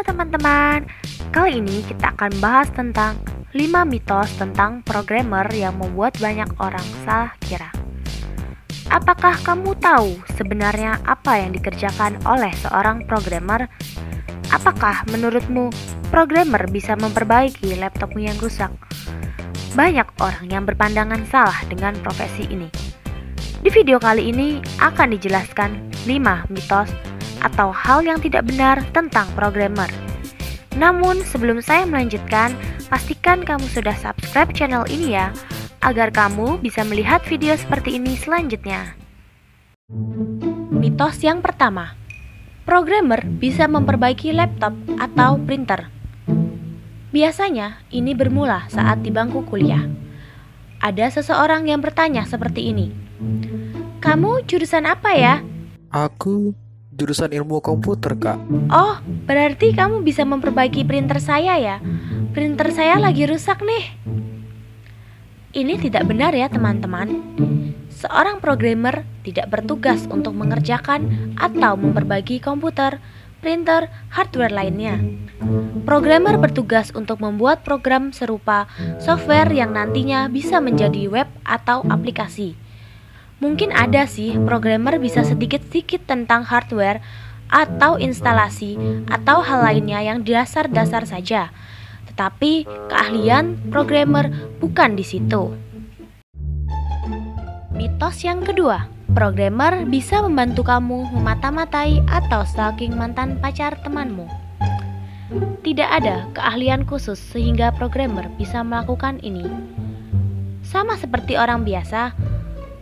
Halo teman-teman, kali ini kita akan bahas tentang 5 mitos tentang programmer yang membuat banyak orang salah kira. Apakah kamu tahu sebenarnya apa yang dikerjakan oleh seorang programmer? Apakah menurutmu programmer bisa memperbaiki laptopmu yang rusak? Banyak orang yang berpandangan salah dengan profesi ini. Di video kali ini akan dijelaskan 5 mitos atau hal yang tidak benar tentang programmer. Namun, sebelum saya melanjutkan, pastikan kamu sudah subscribe channel ini ya, agar kamu bisa melihat video seperti ini selanjutnya. Mitos yang pertama, programmer bisa memperbaiki laptop atau printer. Biasanya, ini bermula saat di bangku kuliah. Ada seseorang yang bertanya seperti ini, "Kamu jurusan apa ya?" Aku jurusan ilmu komputer, Kak. Oh, berarti kamu bisa memperbaiki printer saya ya? Printer saya lagi rusak nih. Ini tidak benar ya, teman-teman. Seorang programmer tidak bertugas untuk mengerjakan atau memperbaiki komputer, printer, hardware lainnya. Programmer bertugas untuk membuat program serupa software yang nantinya bisa menjadi web atau aplikasi. Mungkin ada sih programmer bisa sedikit-sedikit tentang hardware atau instalasi atau hal lainnya yang dasar-dasar saja. Tetapi keahlian programmer bukan di situ. Mitos yang kedua, programmer bisa membantu kamu memata-matai atau stalking mantan pacar temanmu. Tidak ada keahlian khusus sehingga programmer bisa melakukan ini. Sama seperti orang biasa,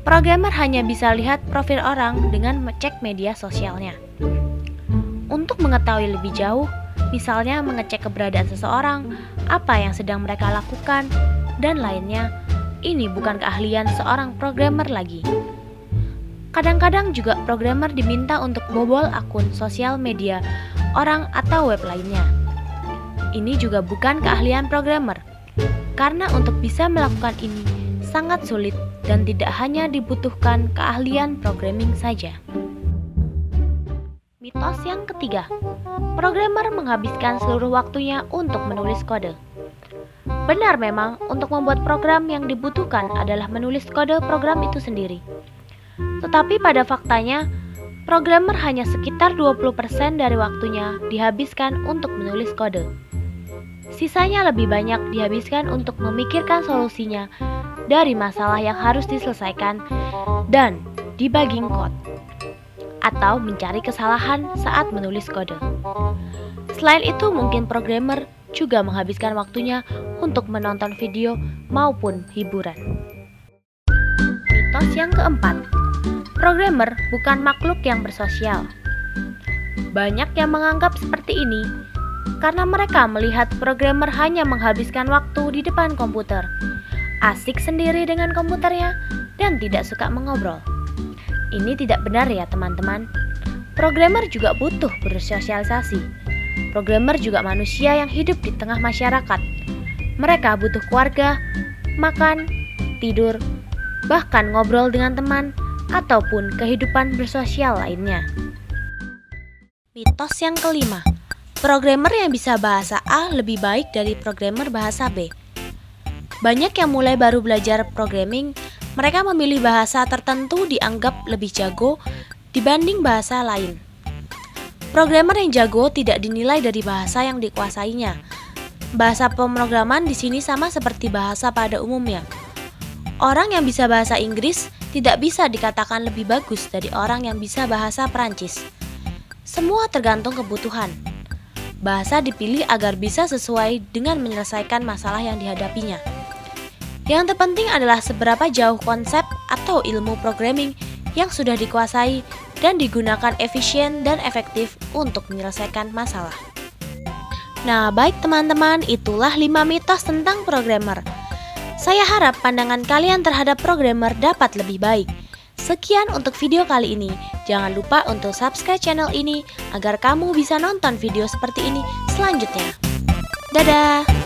Programmer hanya bisa lihat profil orang dengan mengecek media sosialnya. Untuk mengetahui lebih jauh, misalnya mengecek keberadaan seseorang, apa yang sedang mereka lakukan, dan lainnya, ini bukan keahlian seorang programmer lagi. Kadang-kadang juga programmer diminta untuk bobol akun sosial media orang atau web lainnya. Ini juga bukan keahlian programmer, karena untuk bisa melakukan ini sangat sulit dan tidak hanya dibutuhkan keahlian programming saja. Mitos yang ketiga, programmer menghabiskan seluruh waktunya untuk menulis kode. Benar memang, untuk membuat program yang dibutuhkan adalah menulis kode program itu sendiri. Tetapi pada faktanya, programmer hanya sekitar 20% dari waktunya dihabiskan untuk menulis kode. Sisanya lebih banyak dihabiskan untuk memikirkan solusinya dari masalah yang harus diselesaikan dan debugging code atau mencari kesalahan saat menulis kode. Selain itu, mungkin programmer juga menghabiskan waktunya untuk menonton video maupun hiburan. Mitos yang keempat, programmer bukan makhluk yang bersosial. Banyak yang menganggap seperti ini karena mereka melihat programmer hanya menghabiskan waktu di depan komputer asik sendiri dengan komputernya, dan tidak suka mengobrol. Ini tidak benar ya teman-teman. Programmer juga butuh bersosialisasi. Programmer juga manusia yang hidup di tengah masyarakat. Mereka butuh keluarga, makan, tidur, bahkan ngobrol dengan teman, ataupun kehidupan bersosial lainnya. Mitos yang kelima, programmer yang bisa bahasa A lebih baik dari programmer bahasa B. Banyak yang mulai baru belajar programming, mereka memilih bahasa tertentu dianggap lebih jago dibanding bahasa lain. Programmer yang jago tidak dinilai dari bahasa yang dikuasainya. Bahasa pemrograman di sini sama seperti bahasa pada umumnya. Orang yang bisa bahasa Inggris tidak bisa dikatakan lebih bagus dari orang yang bisa bahasa Perancis. Semua tergantung kebutuhan. Bahasa dipilih agar bisa sesuai dengan menyelesaikan masalah yang dihadapinya. Yang terpenting adalah seberapa jauh konsep atau ilmu programming yang sudah dikuasai dan digunakan efisien dan efektif untuk menyelesaikan masalah. Nah, baik teman-teman, itulah 5 mitos tentang programmer. Saya harap pandangan kalian terhadap programmer dapat lebih baik. Sekian untuk video kali ini. Jangan lupa untuk subscribe channel ini agar kamu bisa nonton video seperti ini selanjutnya. Dadah!